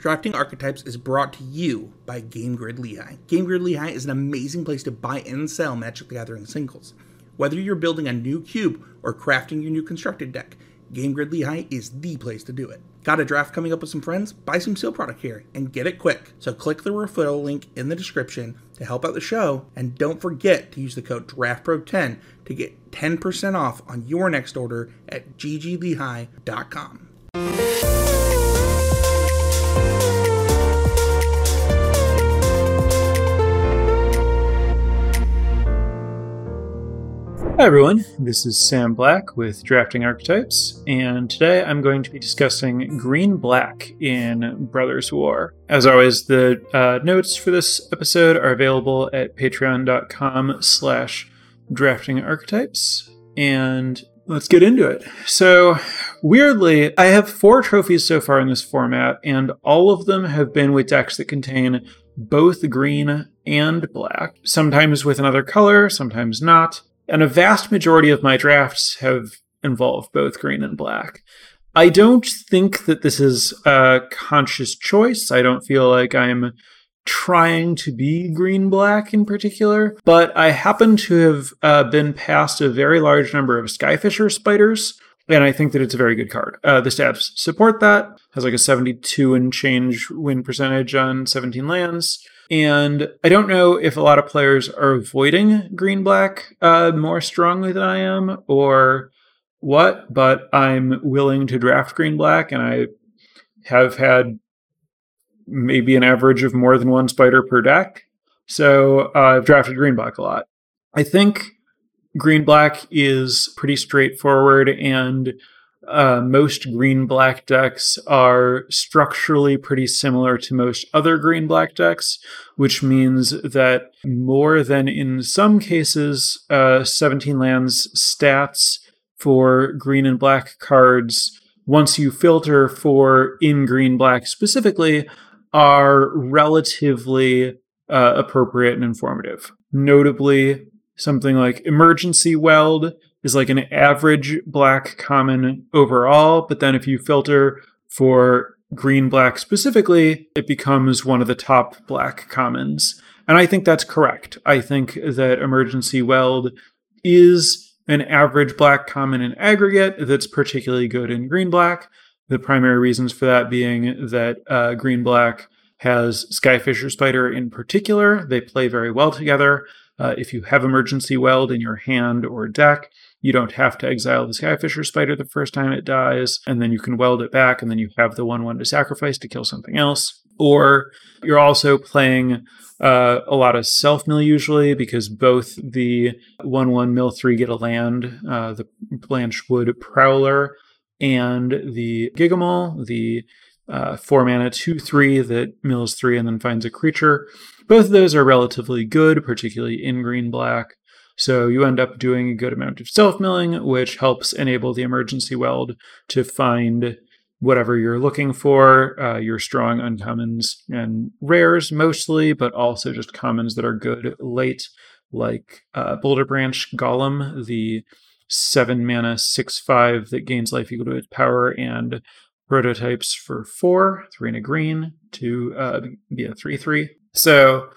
Drafting Archetypes is brought to you by Game Grid Lehigh. Game Grid Lehigh is an amazing place to buy and sell Magic the Gathering singles. Whether you're building a new cube or crafting your new constructed deck, Game Grid Lehigh is the place to do it. Got a draft coming up with some friends? Buy some seal product here and get it quick. So click the referral link in the description to help out the show, and don't forget to use the code DRAFTPRO10 to get 10% off on your next order at gglehigh.com. Hi everyone, this is Sam Black with Drafting Archetypes, and today I'm going to be discussing Green Black in Brothers War. As always, the uh, notes for this episode are available at patreon.com slash drafting archetypes, and let's get into it. So, weirdly, I have four trophies so far in this format, and all of them have been with decks that contain both green and black, sometimes with another color, sometimes not and a vast majority of my drafts have involved both green and black. I don't think that this is a conscious choice. I don't feel like I'm trying to be green black in particular, but I happen to have uh, been past a very large number of Skyfisher spiders, and I think that it's a very good card. Uh, the stats support that, has like a 72 and change win percentage on 17 lands. And I don't know if a lot of players are avoiding green black uh, more strongly than I am or what, but I'm willing to draft green black, and I have had maybe an average of more than one spider per deck. So uh, I've drafted green black a lot. I think green black is pretty straightforward and uh, most green black decks are structurally pretty similar to most other green black decks, which means that more than in some cases, uh, 17 lands stats for green and black cards, once you filter for in green black specifically, are relatively uh, appropriate and informative. Notably, something like Emergency Weld is like an average black common overall. But then if you filter for green black specifically, it becomes one of the top black commons. And I think that's correct. I think that emergency weld is an average black common in aggregate that's particularly good in green black. The primary reasons for that being that uh, green black has Skyfisher Spider in particular. They play very well together. Uh, if you have emergency weld in your hand or deck, you don't have to exile the Skyfisher Spider the first time it dies, and then you can weld it back, and then you have the 1 1 to sacrifice to kill something else. Or you're also playing uh, a lot of self mill usually because both the 1 1 mill 3 get a land, uh, the Blanchwood Prowler, and the Gigamole, the uh, 4 mana 2 3 that mills 3 and then finds a creature. Both of those are relatively good, particularly in green black. So you end up doing a good amount of self milling, which helps enable the emergency weld to find whatever you're looking for, uh, your strong uncommons and rares mostly, but also just commons that are good late, like uh, Boulderbranch Golem, the seven mana six five that gains life equal to its power, and prototypes for four, three and a green to uh, be a three three. So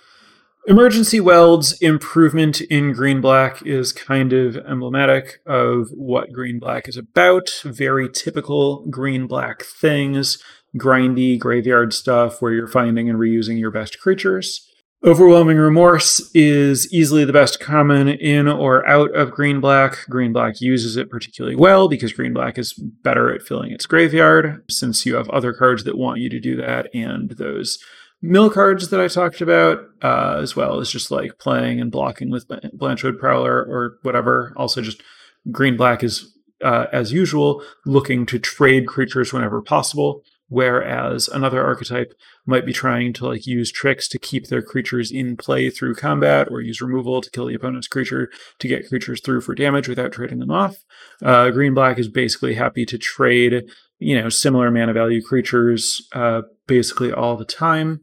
Emergency Weld's improvement in Green Black is kind of emblematic of what Green Black is about. Very typical Green Black things, grindy graveyard stuff where you're finding and reusing your best creatures. Overwhelming Remorse is easily the best common in or out of Green Black. Green Black uses it particularly well because Green Black is better at filling its graveyard, since you have other cards that want you to do that, and those mill cards that I talked about, uh, as well as just like playing and blocking with Blanchwood Prowler or whatever. Also, just green black is, uh, as usual, looking to trade creatures whenever possible. Whereas another archetype might be trying to like use tricks to keep their creatures in play through combat, or use removal to kill the opponent's creature to get creatures through for damage without trading them off. Uh, green black is basically happy to trade you know, similar mana value creatures uh, basically all the time,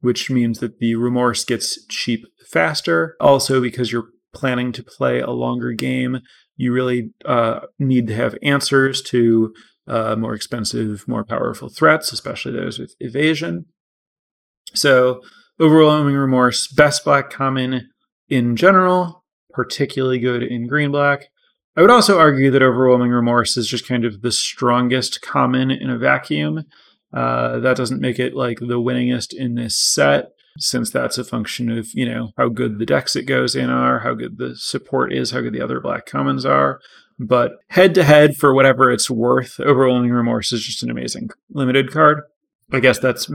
which means that the remorse gets cheap faster. Also, because you're planning to play a longer game, you really uh, need to have answers to uh, more expensive, more powerful threats, especially those with evasion. So, overwhelming remorse, best black common in general, particularly good in green black. I would also argue that overwhelming remorse is just kind of the strongest common in a vacuum. Uh, that doesn't make it like the winningest in this set, since that's a function of, you know, how good the decks it goes in are, how good the support is, how good the other black commons are. But head to head, for whatever it's worth, Overwhelming Remorse is just an amazing limited card. I guess that's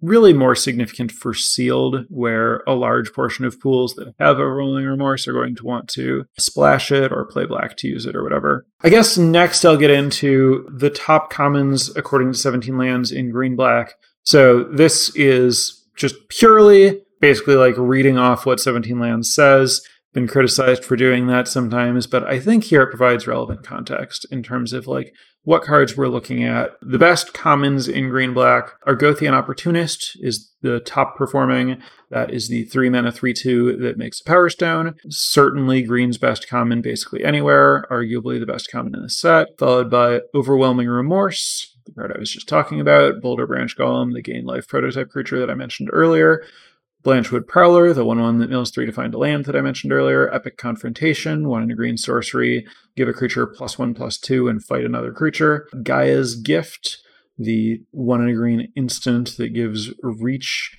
really more significant for sealed, where a large portion of pools that have Overwhelming Remorse are going to want to splash it or play black to use it or whatever. I guess next I'll get into the top commons according to 17 lands in green black. So this is just purely basically like reading off what 17 lands says been criticized for doing that sometimes, but I think here it provides relevant context in terms of like what cards we're looking at. The best commons in green black Argothian Opportunist is the top performing. That is the three mana, three two that makes a power stone. Certainly green's best common basically anywhere, arguably the best common in the set, followed by Overwhelming Remorse, the card I was just talking about, Boulderbranch Golem, the gain life prototype creature that I mentioned earlier. Blanchwood Prowler, the one one that mills three to find a land that I mentioned earlier. Epic Confrontation, one in a green sorcery, give a creature plus one plus two and fight another creature. Gaia's Gift, the one in a green instant that gives reach,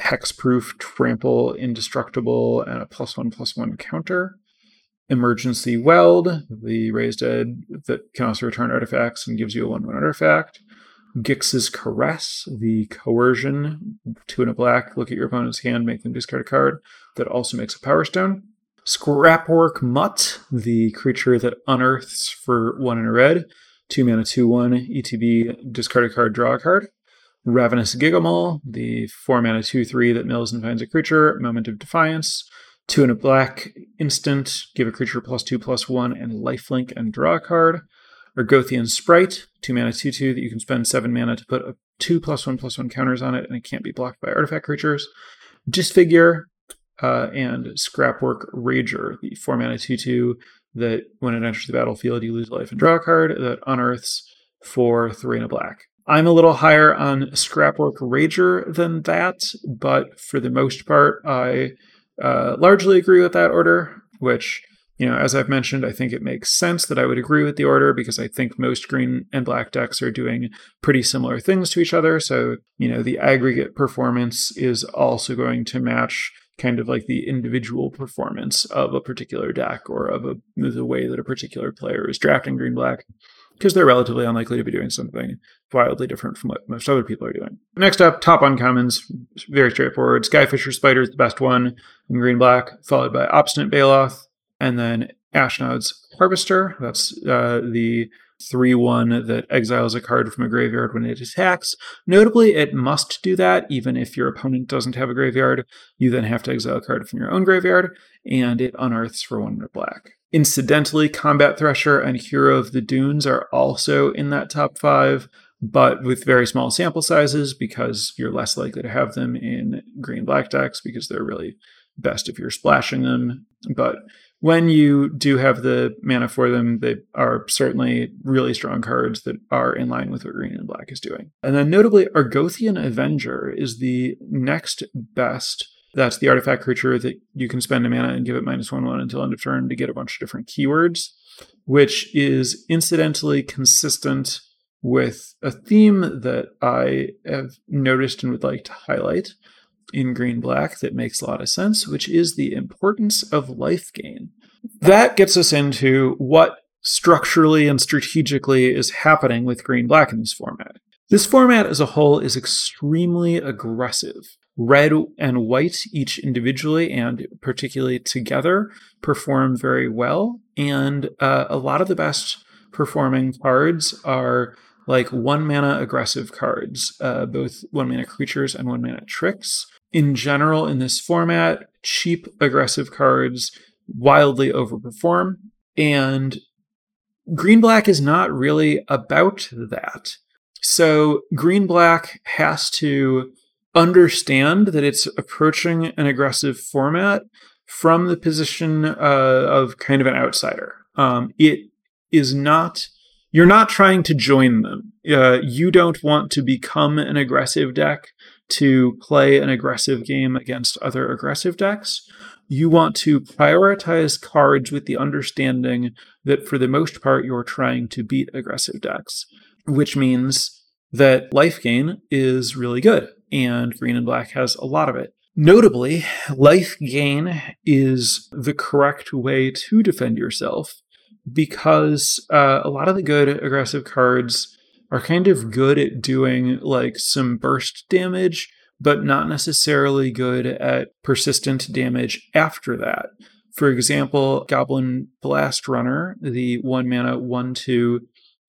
hexproof, trample, indestructible, and a plus one plus one counter. Emergency Weld, the raised dead that can also return artifacts and gives you a one one artifact. Gix's Caress, the coercion, two and a black, look at your opponent's hand, make them discard a card, that also makes a Power Stone. Scrapwork Mutt, the creature that unearths for one in a red, two mana, two one, ETB, discard a card, draw a card. Ravenous Gigamole, the four mana, two three that mills and finds a creature, Moment of Defiance, two and a black, instant, give a creature plus two plus one, and lifelink and draw a card. Argothian Sprite, two mana, two two that you can spend seven mana to put a two plus one plus one counters on it, and it can't be blocked by artifact creatures. Disfigure uh, and Scrapwork Rager, the four mana two two that when it enters the battlefield you lose life and draw a card that unearths for three and a black. I'm a little higher on Scrapwork Rager than that, but for the most part, I uh, largely agree with that order, which you know, as I've mentioned, I think it makes sense that I would agree with the order because I think most green and black decks are doing pretty similar things to each other. So, you know, the aggregate performance is also going to match kind of like the individual performance of a particular deck or of a, the way that a particular player is drafting green black because they're relatively unlikely to be doing something wildly different from what most other people are doing. Next up, top uncommons, very straightforward. Skyfisher Spider is the best one in green black, followed by Obstinate Baloth, and then Ashnod's Harvester. That's uh, the 3 1 that exiles a card from a graveyard when it attacks. Notably, it must do that even if your opponent doesn't have a graveyard. You then have to exile a card from your own graveyard, and it unearths for 1 black. Incidentally, Combat Thresher and Hero of the Dunes are also in that top 5 but with very small sample sizes because you're less likely to have them in green black decks because they're really best if you're splashing them. But when you do have the mana for them, they are certainly really strong cards that are in line with what green and black is doing. And then notably, Argothian Avenger is the next best. That's the artifact creature that you can spend a mana and give it minus one one until end of turn to get a bunch of different keywords, which is incidentally consistent with a theme that I have noticed and would like to highlight in green black that makes a lot of sense, which is the importance of life gain. That gets us into what structurally and strategically is happening with green black in this format. This format as a whole is extremely aggressive. Red and white, each individually and particularly together, perform very well. And uh, a lot of the best performing cards are like one mana aggressive cards, uh, both one mana creatures and one mana tricks in general in this format, cheap aggressive cards wildly overperform. And green black is not really about that. So green black has to understand that it's approaching an aggressive format from the position uh, of kind of an outsider. Um, it is not you're not trying to join them. Uh, you don't want to become an aggressive deck to play an aggressive game against other aggressive decks. You want to prioritize cards with the understanding that for the most part, you're trying to beat aggressive decks, which means that life gain is really good, and green and black has a lot of it. Notably, life gain is the correct way to defend yourself because uh, a lot of the good aggressive cards are kind of good at doing like some burst damage, but not necessarily good at persistent damage after that. For example, Goblin Blast Runner, the one mana 1 2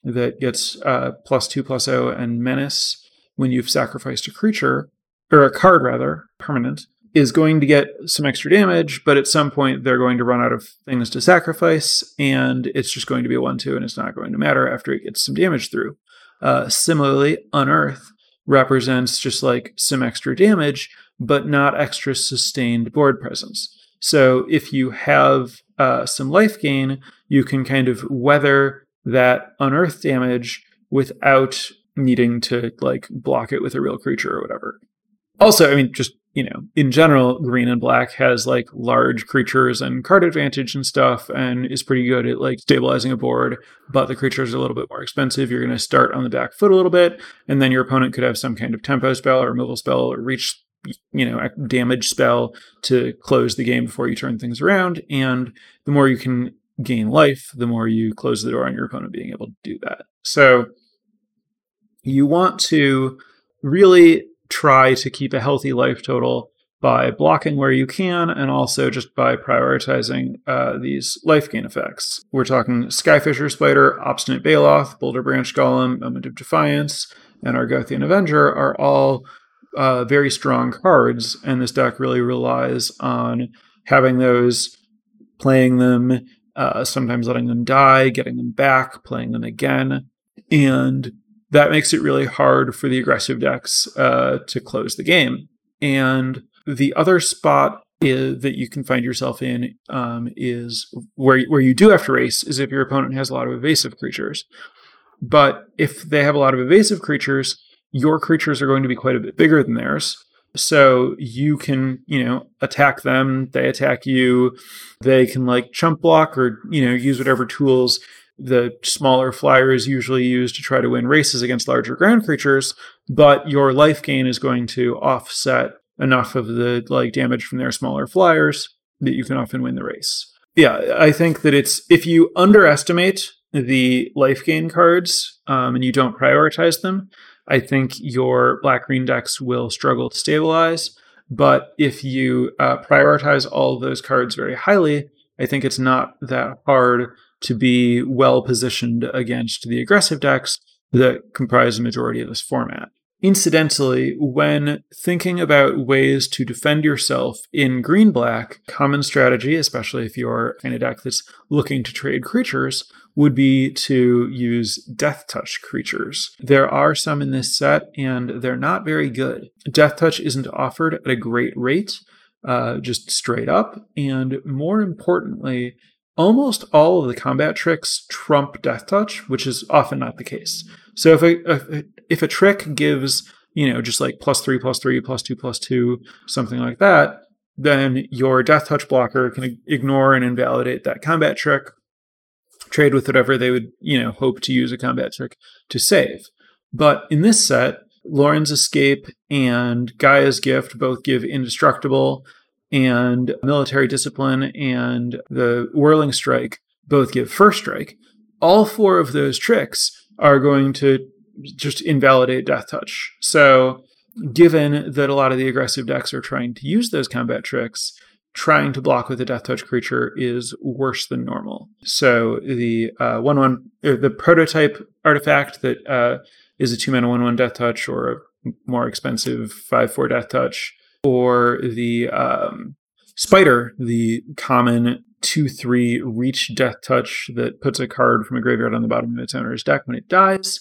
that gets uh, plus 2 plus 0 and menace when you've sacrificed a creature, or a card rather, permanent, is going to get some extra damage, but at some point they're going to run out of things to sacrifice, and it's just going to be a 1 2, and it's not going to matter after it gets some damage through. Uh, similarly, Unearth represents just like some extra damage, but not extra sustained board presence. So if you have uh, some life gain, you can kind of weather that unearth damage without needing to like block it with a real creature or whatever. Also, I mean, just you know, in general, green and black has like large creatures and card advantage and stuff, and is pretty good at like stabilizing a board. But the creatures are a little bit more expensive. You're going to start on the back foot a little bit, and then your opponent could have some kind of tempo spell or removal spell or reach, you know, a damage spell to close the game before you turn things around. And the more you can gain life, the more you close the door on your opponent being able to do that. So you want to really try to keep a healthy life total by blocking where you can and also just by prioritizing uh, these life gain effects. We're talking Skyfisher Spider, Obstinate Baloth, Boulderbranch Golem, Moment of Defiance, and Argothian Avenger are all uh, very strong cards, and this deck really relies on having those, playing them, uh, sometimes letting them die, getting them back, playing them again, and that makes it really hard for the aggressive decks uh, to close the game. And the other spot is, that you can find yourself in um, is where where you do have to race is if your opponent has a lot of evasive creatures. But if they have a lot of evasive creatures, your creatures are going to be quite a bit bigger than theirs. So you can, you know, attack them, they attack you, they can like chump block or, you know, use whatever tools the smaller flyers usually use to try to win races against larger ground creatures, but your life gain is going to offset enough of the like damage from their smaller flyers that you can often win the race. Yeah, I think that it's if you underestimate the life gain cards um, and you don't prioritize them, I think your black green decks will struggle to stabilize. But if you uh, prioritize all of those cards very highly, I think it's not that hard to be well positioned against the aggressive decks that comprise the majority of this format. Incidentally, when thinking about ways to defend yourself in green black, common strategy, especially if you're in a deck that's looking to trade creatures, would be to use death touch creatures. There are some in this set, and they're not very good. Death touch isn't offered at a great rate, uh, just straight up, and more importantly, almost all of the combat tricks trump death touch, which is often not the case. So if a, if a trick gives you know just like plus three, plus three, plus two, plus two, something like that, then your death touch blocker can ignore and invalidate that combat trick, trade with whatever they would you know hope to use a combat trick to save. But in this set, Loran's Escape and Gaia's Gift both give indestructible and military discipline and the whirling strike both give first strike, all four of those tricks are going to just invalidate death touch. So, given that a lot of the aggressive decks are trying to use those combat tricks, trying to block with a death touch creature is worse than normal. So, the uh, one one uh, the prototype artifact that uh, is a two mana one one death touch or a more expensive five four death touch or the um, Spider, the common 2 3 reach death touch that puts a card from a graveyard on the bottom of its owner's deck when it dies,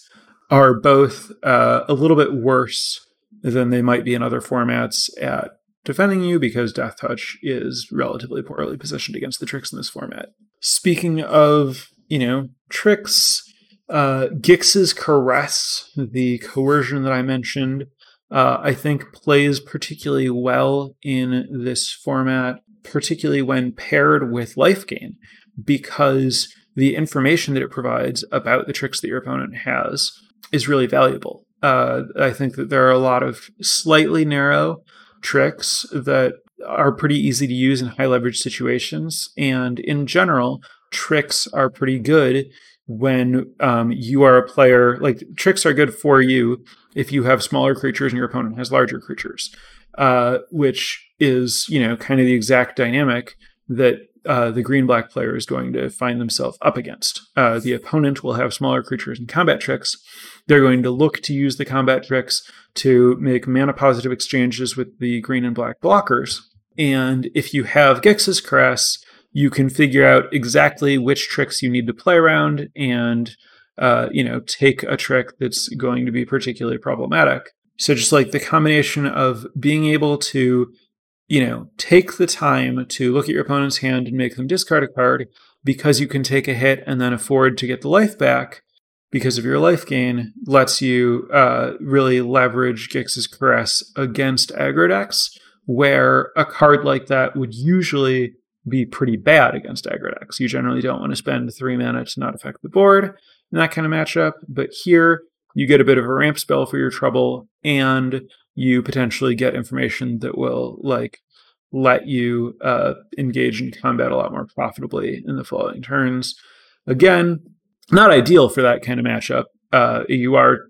are both uh, a little bit worse than they might be in other formats at defending you because Death Touch is relatively poorly positioned against the tricks in this format. Speaking of, you know, tricks, Uh, Gix's Caress, the coercion that I mentioned, uh, I think plays particularly well in this format, particularly when paired with life gain, because the information that it provides about the tricks that your opponent has is really valuable. Uh, I think that there are a lot of slightly narrow tricks that are pretty easy to use in high leverage situations. And in general, tricks are pretty good when um, you are a player. Like, tricks are good for you if you have smaller creatures and your opponent has larger creatures, uh, which is, you know, kind of the exact dynamic that uh, the green black player is going to find themselves up against. Uh, the opponent will have smaller creatures and combat tricks. They're going to look to use the combat tricks to make mana positive exchanges with the green and black blockers. And if you have Gix's Caress, you can figure out exactly which tricks you need to play around and uh, you know take a trick that's going to be particularly problematic. So just like the combination of being able to you know, take the time to look at your opponent's hand and make them discard a card because you can take a hit and then afford to get the life back because of your life gain lets you uh, really leverage Gix's Caress against aggro decks, where a card like that would usually be pretty bad against aggro. You generally don't want to spend three mana to not affect the board in that kind of matchup, but here you get a bit of a ramp spell for your trouble and you potentially get information that will like let you uh, engage in combat a lot more profitably in the following turns. Again, not ideal for that kind of matchup. Uh, you are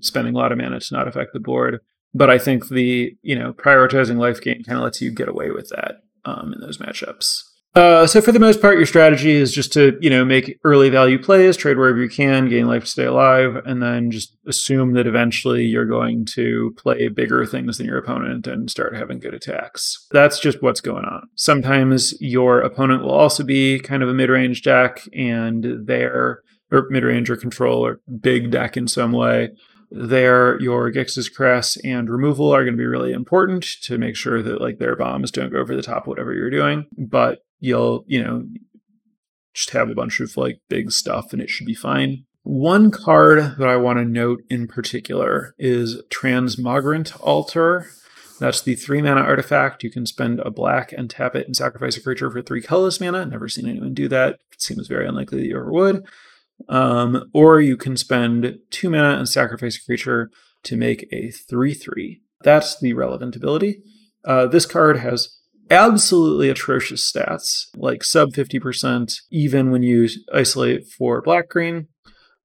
spending a lot of mana to not affect the board, but I think the you know prioritizing life gain kind of lets you get away with that um, in those matchups. Uh, so for the most part, your strategy is just to you know make early value plays, trade wherever you can, gain life to stay alive, and then just assume that eventually you're going to play bigger things than your opponent and start having good attacks. That's just what's going on. Sometimes your opponent will also be kind of a mid-range deck, and their or mid-range or control or big deck in some way. There, your Gix's Caress and removal are going to be really important to make sure that like their bombs don't go over the top of whatever you're doing. But you'll, you know, just have a bunch of like big stuff and it should be fine. One card that I want to note in particular is Transmogrant Altar. That's the three mana artifact. You can spend a black and tap it and sacrifice a creature for three colorless mana. Never seen anyone do that. It seems very unlikely that you ever would. Um, or you can spend two mana and sacrifice a creature to make a 3 3. That's the relevant ability. Uh, this card has absolutely atrocious stats, like sub 50%, even when you isolate for black green.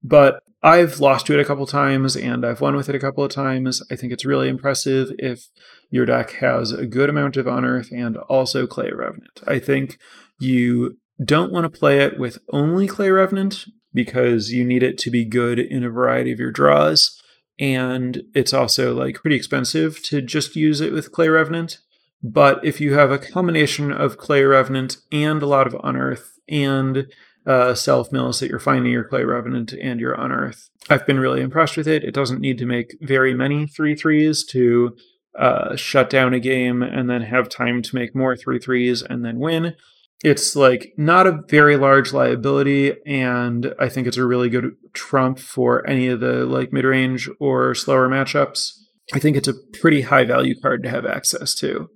But I've lost to it a couple times and I've won with it a couple of times. I think it's really impressive if your deck has a good amount of Unearth and also Clay Revenant. I think you don't want to play it with only Clay Revenant because you need it to be good in a variety of your draws. And it's also like pretty expensive to just use it with Clay Revenant. But if you have a combination of Clay Revenant and a lot of Unearth and uh, self mills that you're finding your Clay Revenant and your Unearth, I've been really impressed with it. It doesn't need to make very many 3 3s to uh, shut down a game and then have time to make more 3 3s and then win. It's like not a very large liability, and I think it's a really good trump for any of the like mid range or slower matchups. I think it's a pretty high value card to have access to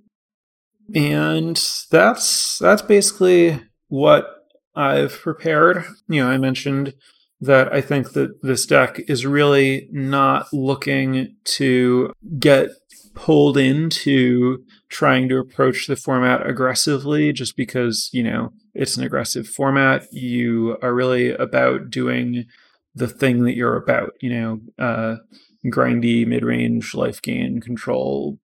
and that's that's basically what I've prepared. You know, I mentioned that I think that this deck is really not looking to get pulled into trying to approach the format aggressively just because, you know, it's an aggressive format. You are really about doing the thing that you're about, you know, uh, grindy, mid range, life gain, control,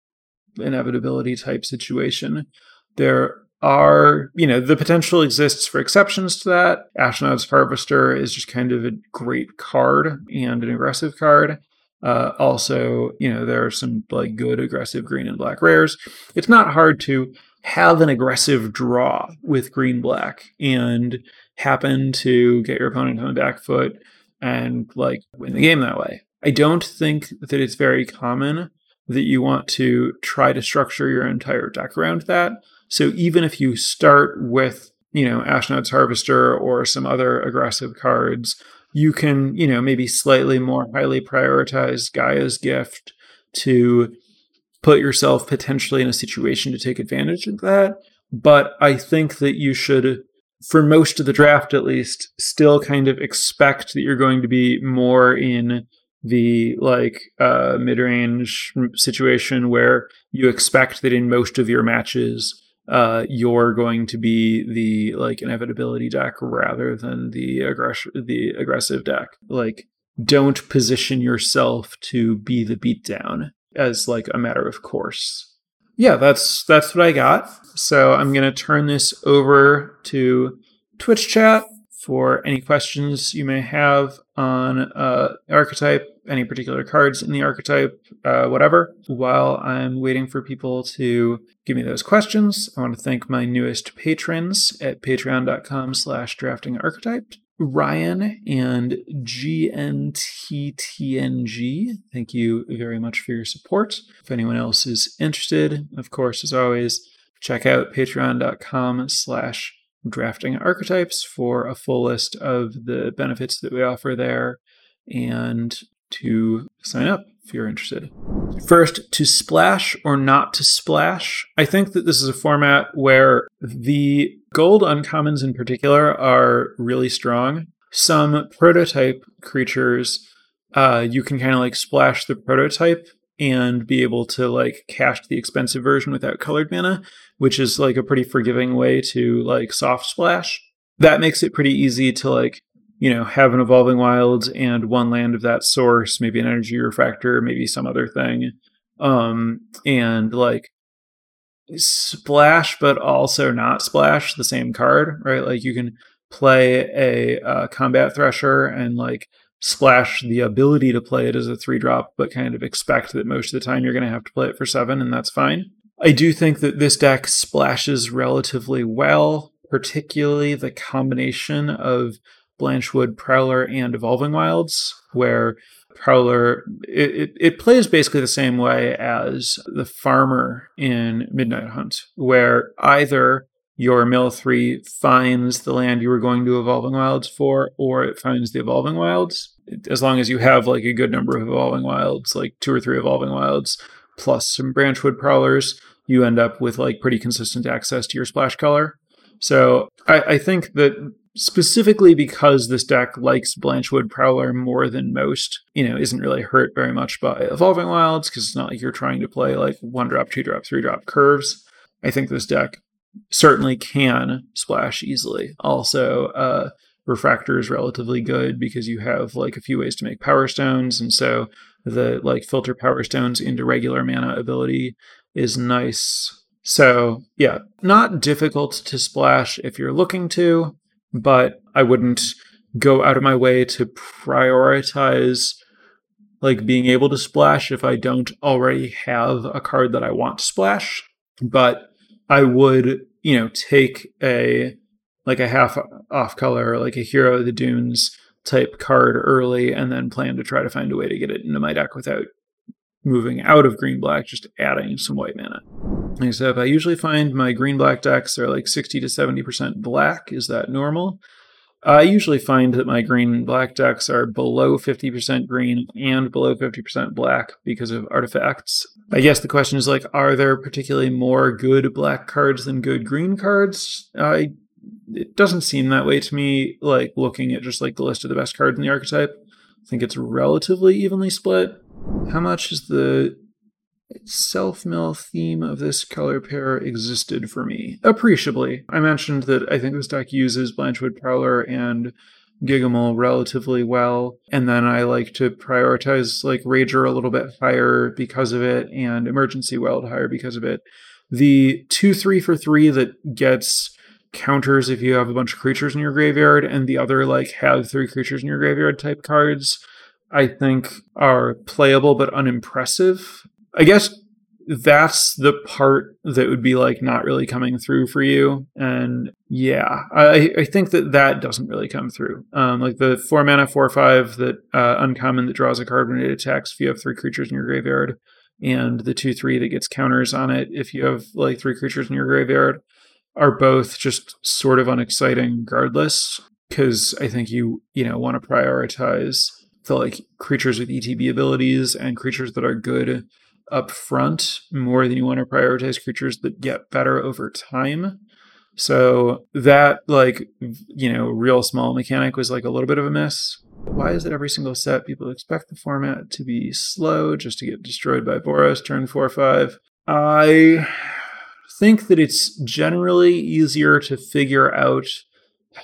inevitability type situation. There are, you know, the potential exists for exceptions to that. Ashnod's Harvester is just kind of a great card and an aggressive card. Uh, also, you know, there are some like good aggressive green and black rares. It's not hard to have an aggressive draw with green black and happen to get your opponent on the back foot and like win the game that way. I don't think that it's very common that you want to try to structure your entire deck around that. So even if you start with, you know, Ashnod's Harvester or some other aggressive cards, you can, you know, maybe slightly more highly prioritize Gaia's gift to put yourself potentially in a situation to take advantage of that. But I think that you should, for most of the draft at least, still kind of expect that you're going to be more in the like uh, mid-range situation where you expect that in most of your matches uh, you're going to be the like inevitability deck rather than the aggressive the aggressive deck. Like, don't position yourself to be the beatdown as like a matter of course. Yeah, that's that's what I got. So I'm gonna turn this over to Twitch chat for any questions you may have on uh, archetype, any particular cards in the archetype, uh, whatever. While I'm waiting for people to give me those questions, I want to thank my newest patrons at patreon.com slash drafting archetype. Ryan and GNTTNG, thank you very much for your support. If anyone else is interested, of course, as always, check out patreon.com slash drafting archetypes for a full list of the benefits that we offer there and to sign up if you're interested. First, to splash or not to splash. I think that this is a format where the gold uncommons in particular are really strong. Some prototype creatures, uh, you can kind of like splash the prototype and be able to like cast the expensive version without colored mana, which is like a pretty forgiving way to like soft splash. That makes it pretty easy to like, you know, have an evolving wild and one land of that source, maybe an energy refractor, maybe some other thing. Um and like splash but also not splash the same card, right? Like you can play a uh, combat thresher and like splash the ability to play it as a three drop, but kind of expect that most of the time you're going to have to play it for seven, and that's fine. I do think that this deck splashes relatively well, particularly the combination of Blanchwood, Prowler, and Evolving Wilds, where Prowler it, it, it, plays basically the same way as the farmer in Midnight Hunt, where either your mill three finds the land you were going to evolving wilds for, or it finds the evolving wilds. As long as you have like a good number of evolving wilds, like two or three evolving wilds, plus some Blanchwood Prowlers, you end up with like pretty consistent access to your splash color. So I, I think that specifically because this deck likes Blanchwood Prowler more than most, you know, isn't really hurt very much by Evolving Wilds because it's not like you're trying to play like one drop, two drop, three drop curves. I think this deck certainly can splash easily. Also, uh, refractor is relatively good because you have like a few ways to make power stones, and so the like filter power stones into regular mana ability is nice. So yeah, not difficult to splash if you're looking to, but I wouldn't go out of my way to prioritize like being able to splash if I don't already have a card that I want to splash. But I would, you know, take a like a half off color, like a Hero of the Dunes type card early, and then plan to try to find a way to get it into my deck without moving out of green black, just adding some white mana. Said, I usually find my green black decks are like 60 to 70% black. Is that normal? I usually find that my green and black decks are below 50% green and below 50% black because of artifacts. I guess the question is like, are there particularly more good black cards than good green cards? I it doesn't seem that way to me, like looking at just like the list of the best cards in the archetype. I think it's relatively evenly split. How much is the self mill theme of this color pair existed for me appreciably. I mentioned that I think this deck uses Blanchwood Prowler and Gigamole relatively well, and then I like to prioritize like Rager a little bit higher because of it, and Emergency Weld higher because of it. The two three for three that gets counters if you have a bunch of creatures in your graveyard, and the other like have three creatures in your graveyard type cards. I think are playable but unimpressive. I guess that's the part that would be like not really coming through for you. And yeah, I, I think that that doesn't really come through. Um, like the four mana, four five that uh, uncommon that draws a card when it attacks if you have three creatures in your graveyard, and the two three that gets counters on it if you have like three creatures in your graveyard are both just sort of unexciting regardless. because I think you you know want to prioritize the like creatures with ETB abilities and creatures that are good up front more than you want to prioritize creatures that get better over time. So that like you know real small mechanic was like a little bit of a miss. Why is it every single set people expect the format to be slow just to get destroyed by Boros turn four or five? I think that it's generally easier to figure out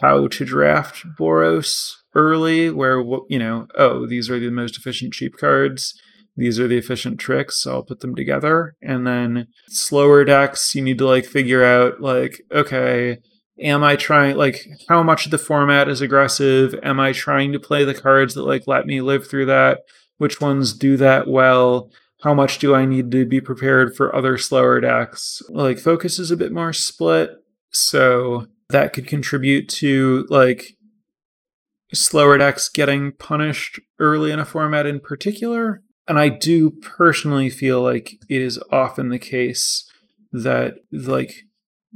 how to draft Boros early, where you know, oh, these are the most efficient cheap cards. These are the efficient tricks. So I'll put them together, and then slower decks, you need to like figure out like, okay, am I trying like how much of the format is aggressive? Am I trying to play the cards that like let me live through that? Which ones do that well? How much do I need to be prepared for other slower decks? Like focus is a bit more split, so that could contribute to like slower decks getting punished early in a format in particular. And I do personally feel like it is often the case that like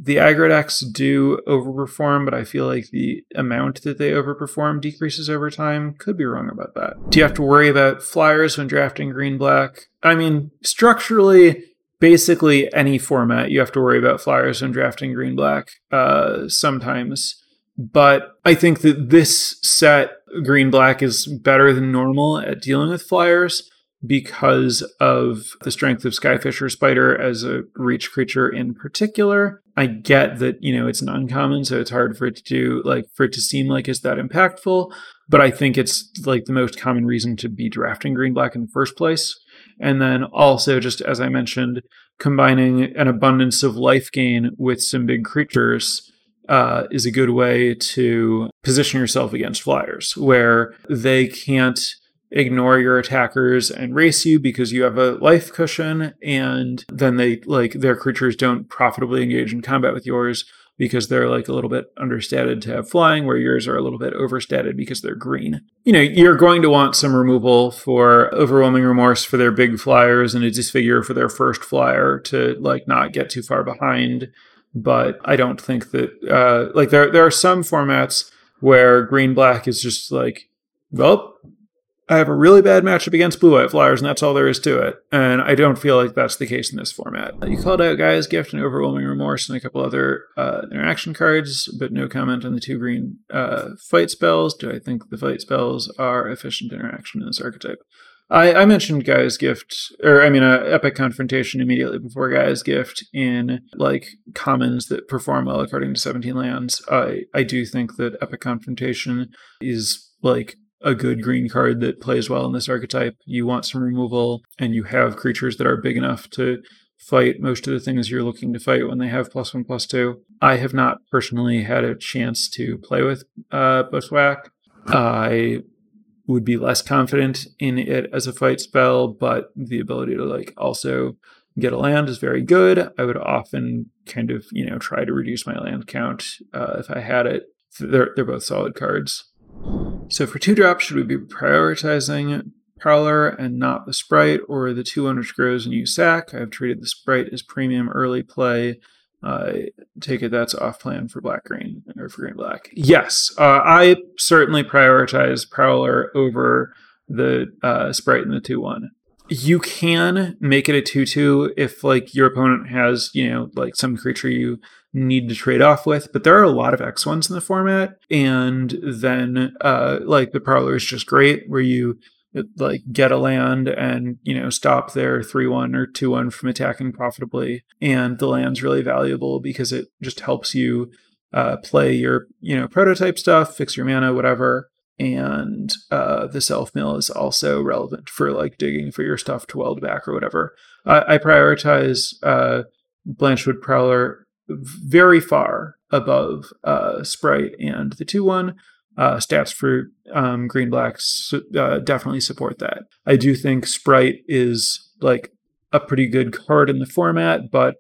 the decks do overperform, but I feel like the amount that they overperform decreases over time. Could be wrong about that. Do you have to worry about flyers when drafting green black? I mean, structurally, basically any format, you have to worry about flyers when drafting green black uh, sometimes. But I think that this set, green black, is better than normal at dealing with flyers because of the strength of Skyfisher Spider as a reach creature in particular. I get that, you know, it's an uncommon, so it's hard for it to do, like, for it to seem like it's that impactful. But I think it's like the most common reason to be drafting green black in the first place. And then also, just as I mentioned, combining an abundance of life gain with some big creatures uh, is a good way to position yourself against flyers, where they can't ignore your attackers and race you because you have a life cushion and then they like their creatures don't profitably engage in combat with yours because they're like a little bit understated to have flying, where yours are a little bit overstated because they're green. You know, you're going to want some removal for overwhelming remorse for their big flyers and a disfigure for their first flyer to like not get too far behind. But I don't think that uh like there there are some formats where green black is just like, well, I have a really bad matchup against Blue White Flyers, and that's all there is to it. And I don't feel like that's the case in this format. You called out Gaia's Gift and Overwhelming Remorse and a couple other uh, interaction cards, but no comment on the two green uh, fight spells. Do I think the fight spells are efficient interaction in this archetype? I, I mentioned Gaia's Gift, or I mean, uh, Epic Confrontation immediately before Gaia's Gift in like commons that perform well according to 17 lands. I, I do think that Epic Confrontation is like a good green card that plays well in this archetype. You want some removal, and you have creatures that are big enough to fight most of the things you're looking to fight when they have plus one, plus two. I have not personally had a chance to play with uh, Bushwhack. I would be less confident in it as a fight spell, but the ability to like also get a land is very good. I would often kind of you know try to reduce my land count uh, if I had it. They're they're both solid cards. So for two drops, should we be prioritizing Prowler and not the Sprite, or the two which grows and you sack? I've treated the Sprite as premium early play. Uh, take it that's off plan for black green or for green black. Yes, uh, I certainly prioritize Prowler over the uh, Sprite and the two one. You can make it a two two if like your opponent has you know like some creature you need to trade off with. But there are a lot of X ones in the format, and then uh, like the Prowler is just great, where you like get a land and you know stop their 3-1 or 2-1 from attacking profitably. And the land's really valuable because it just helps you uh, play your you know prototype stuff fix your mana whatever. And uh, the self mill is also relevant for like digging for your stuff to weld back or whatever. I, I prioritize uh, blanchwood prowler very far above uh, Sprite and the 2 1. Uh, stats for um, Green Blacks uh, definitely support that. I do think Sprite is like a pretty good card in the format, but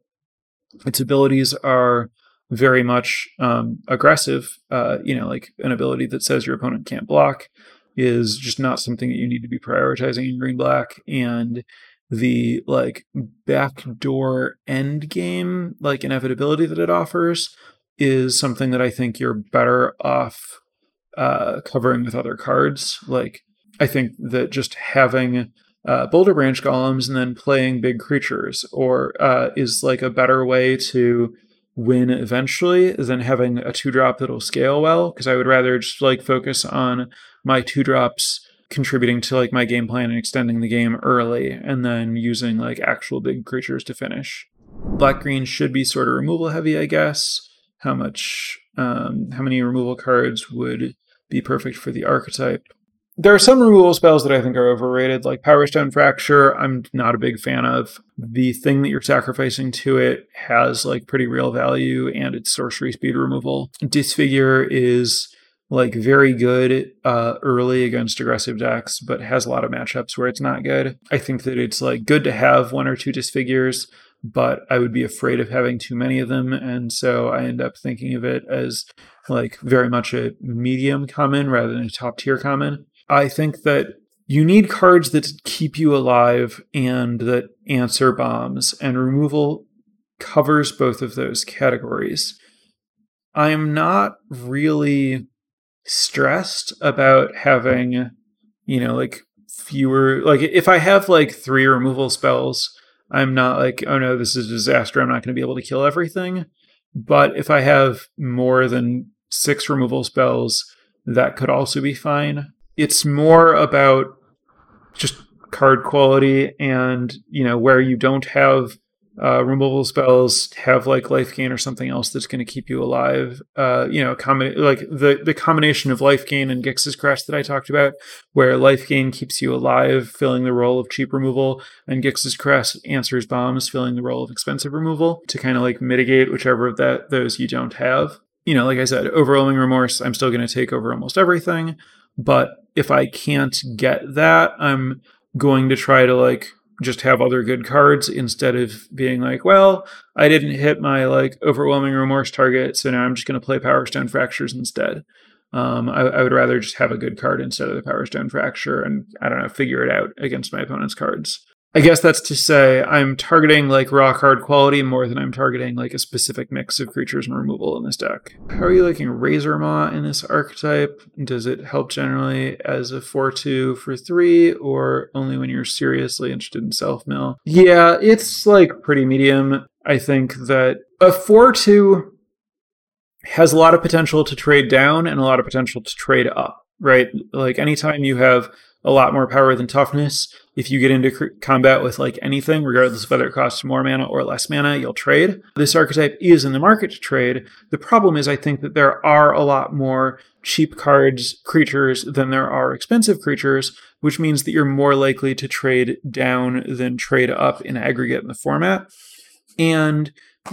its abilities are very much um, aggressive. Uh, you know, like an ability that says your opponent can't block is just not something that you need to be prioritizing in Green Black. And the like backdoor end game like inevitability that it offers is something that I think you're better off uh, covering with other cards. Like I think that just having uh, Boulderbranch golems and then playing big creatures, or uh, is like a better way to win eventually than having a two drop that'll scale well. Because I would rather just like focus on my two drops contributing to like my game plan and extending the game early, and then using like actual big creatures to finish. Black green should be sort of removal heavy, I guess. How much? Um, how many removal cards would be perfect for the archetype? there are some removal spells that I think are overrated, like Powerstone Fracture. I'm not a big fan of. The thing that you're sacrificing to it has like pretty real value, and it's sorcery speed removal. Disfigure is like very good uh, early against aggressive decks, but has a lot of matchups where it's not good. I think that it's like good to have one or two disfigures, but I would be afraid of having too many of them, and so I end up thinking of it as like very much a medium common rather than a top tier common. I think that you need cards that keep you alive and that answer bombs, and removal covers both of those categories. I'm not really stressed about having, you know, like fewer, like if I have like three removal spells, I'm not like, oh no, this is a disaster. I'm not going to be able to kill everything. But if I have more than six removal spells, that could also be fine it's more about just card quality and you know where you don't have uh, removal spells have like life gain or something else that's going to keep you alive. Uh, you know, com- like the the combination of life gain and Gix's Caress that I talked about, where life gain keeps you alive, filling the role of cheap removal, and Gix's Caress answers bombs, filling the role of expensive removal to kind of like mitigate whichever of that those you don't have. You know, like I said, overwhelming remorse. I'm still going to take over almost everything. But if I can't get that, I'm going to try to like just have other good cards instead of being like, well, I didn't hit my like overwhelming remorse target, so now I'm just going to play Powerstone Fractures instead. Um, I, I, would rather just have a good card instead of the Powerstone Fracture and I don't know, figure it out against my opponent's cards. I guess that's to say I'm targeting like raw card quality more than I'm targeting like a specific mix of creatures and removal in this deck. How are you liking Razormaw in this archetype? Does it help generally as a 4-2 for 3 or only when you're seriously interested in self-mill? Yeah, it's like pretty medium. I think that a 4-2 has a lot of potential to trade down and a lot of potential to trade up, right? Like anytime you have a lot more power than toughness. If you get into cr- combat with like anything, regardless of whether it costs more mana or less mana, you'll trade. This archetype is in the market to trade. The problem is, I think that there are a lot more cheap cards, creatures than there are expensive creatures, which means that you're more likely to trade down than trade up in aggregate in the format. And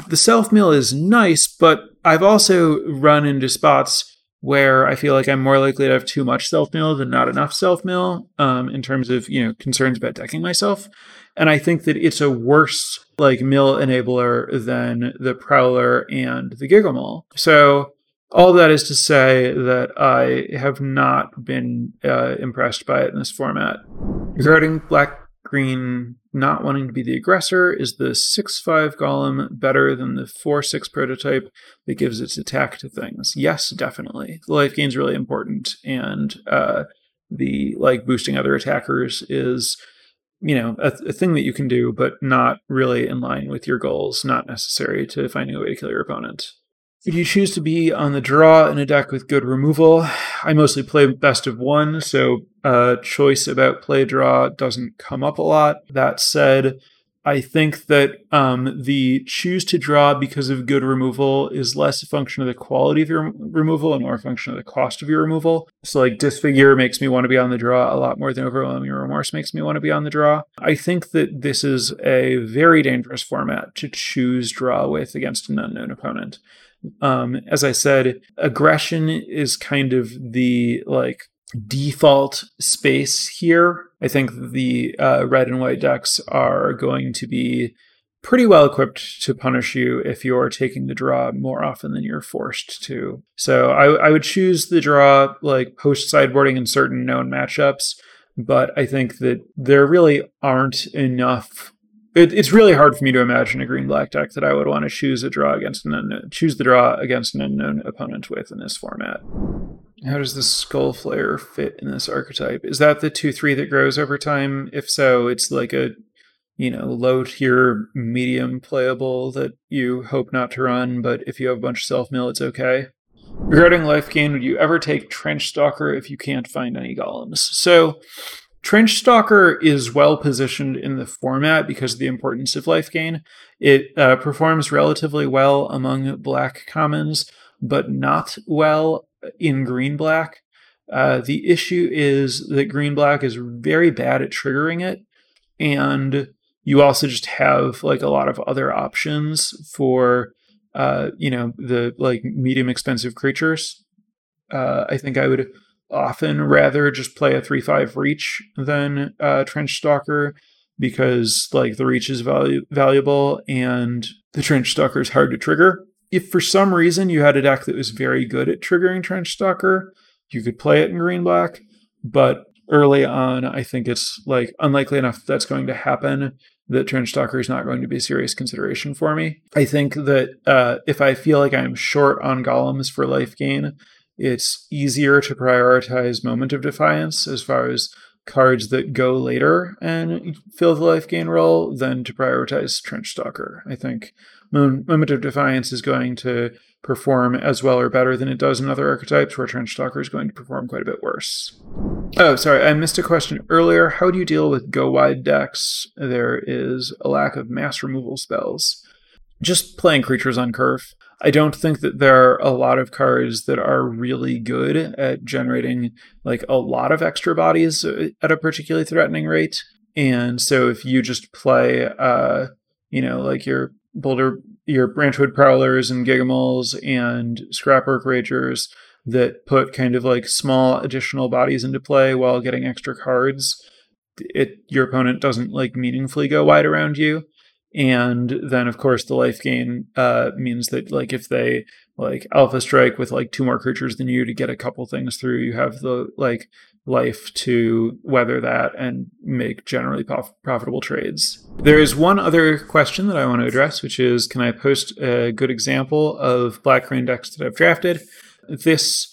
the self mill is nice, but I've also run into spots where I feel like I'm more likely to have too much self mill than not enough self mill um, in terms of you know concerns about decking myself. And I think that it's a worse like mill enabler than the Prowler and the Gigamole. So all that is to say that I have not been uh, impressed by it in this format. Regarding Black Green not wanting to be the aggressor. Is the 6 5 golem better than the 4 6 prototype that gives its attack to things? Yes, definitely. The life gain is really important, and uh, the like boosting other attackers is you know a, a, thing that you can do but not really in line with your goals not necessary to finding a way to kill your opponent if you choose to be on the draw in a deck with good removal, I mostly play best of one, so uh, choice about play draw doesn't come up a lot. That said, I think that um, the choose to draw because of good removal is less a function of the quality of your removal and more a function of the cost of your removal. So, like, Disfigure makes me want to be on the draw a lot more than Overwhelming Remorse makes me want to be on the draw. I think that this is a very dangerous format to choose draw with against an unknown opponent. Um, as I said, aggression is kind of the like default space here. I think the uh, red and white decks are going to be pretty well equipped to punish you if you're taking the draw more often than you're forced to. So I, I would choose the draw like post sideboarding in certain known matchups, but I think that there really aren't enough it, it's really hard for me to imagine a green black deck that I would want to choose a draw against an unknown, choose the draw against an unknown opponent with in this format. How does the skull flare fit in this archetype? Is that the two three that grows over time? If so, it's like a you know low tier medium playable that you hope not to run, but if you have a bunch of self mill, it's okay. Regarding life gain, would you ever take Trench Stalker if you can't find any golems? So Trench Stalker is well positioned in the format because of the importance of life gain. It uh, performs relatively well among black commons, but not well in green black. Uh, the issue is that green black is very bad at triggering it, and you also just have like a lot of other options for uh, you know the like medium expensive creatures. Uh, I think I would often rather just play a three five reach than uh, trench stalker because like the reach is valu- valuable and the trench stalker is hard to trigger. If for some reason you had a deck that was very good at triggering trench stalker, you could play it in green black. But early on, I think it's like unlikely enough that's going to happen that trench stalker is not going to be a serious consideration for me. I think that uh, if I feel like I'm short on golems for life gain, it's easier to prioritize Moment of Defiance as far as cards that go later and fill the life gain role than to prioritize Trench Stalker. I think Moment of Defiance is going to perform as well or better than it does in other archetypes, where Trench Stalker is going to perform quite a bit worse. Oh, sorry, I missed a question earlier. How do you deal with go wide decks? There is a lack of mass removal spells. Just playing creatures on curve. I don't think that there are a lot of cards that are really good at generating like a lot of extra bodies uh, at a particularly threatening rate. And so if you just play, uh, you know, like your Boulder, your Blanchwood Prowlers and Gigamoles and Scrapwork Ragers that put kind of like small additional bodies into play while getting extra cards, it your opponent doesn't like meaningfully go wide around you and then of course the life gain uh, means that like if they like alpha strike with like two more creatures than you to get a couple things through you have the like life to weather that and make generally prof- profitable trades. There is one other question that i want to address which is can i post a good example of black green decks that i've drafted? This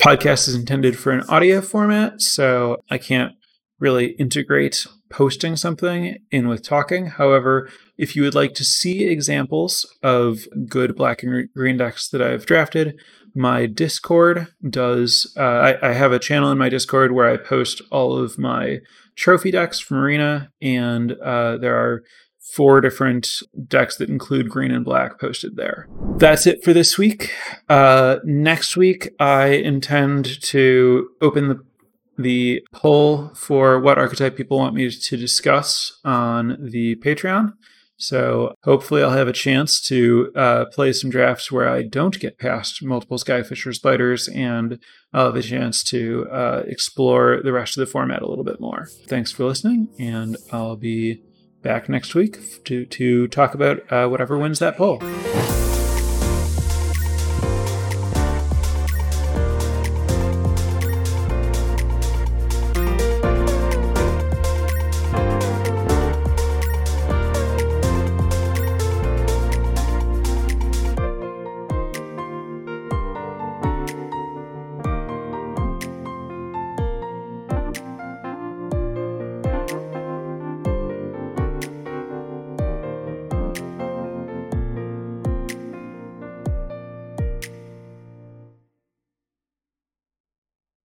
podcast is intended for an audio format so i can't really integrate posting something in with talking. However, if you would like to see examples of good black and green decks that I've drafted, my Discord does. Uh, I, I, have a channel in my Discord where I post all of my trophy decks from Arena, and uh, there are four different decks that include green and black posted there. That's it for this week. Uh, next week, I intend to open the the poll for what archetype people want me to discuss on the Patreon. So hopefully, I'll have a chance to uh, play some drafts where I don't get past multiple Skyfisher spiders, and I'll have a chance to uh, explore the rest of the format a little bit more. Thanks for listening, and I'll be back next week to to talk about uh, whatever wins that poll.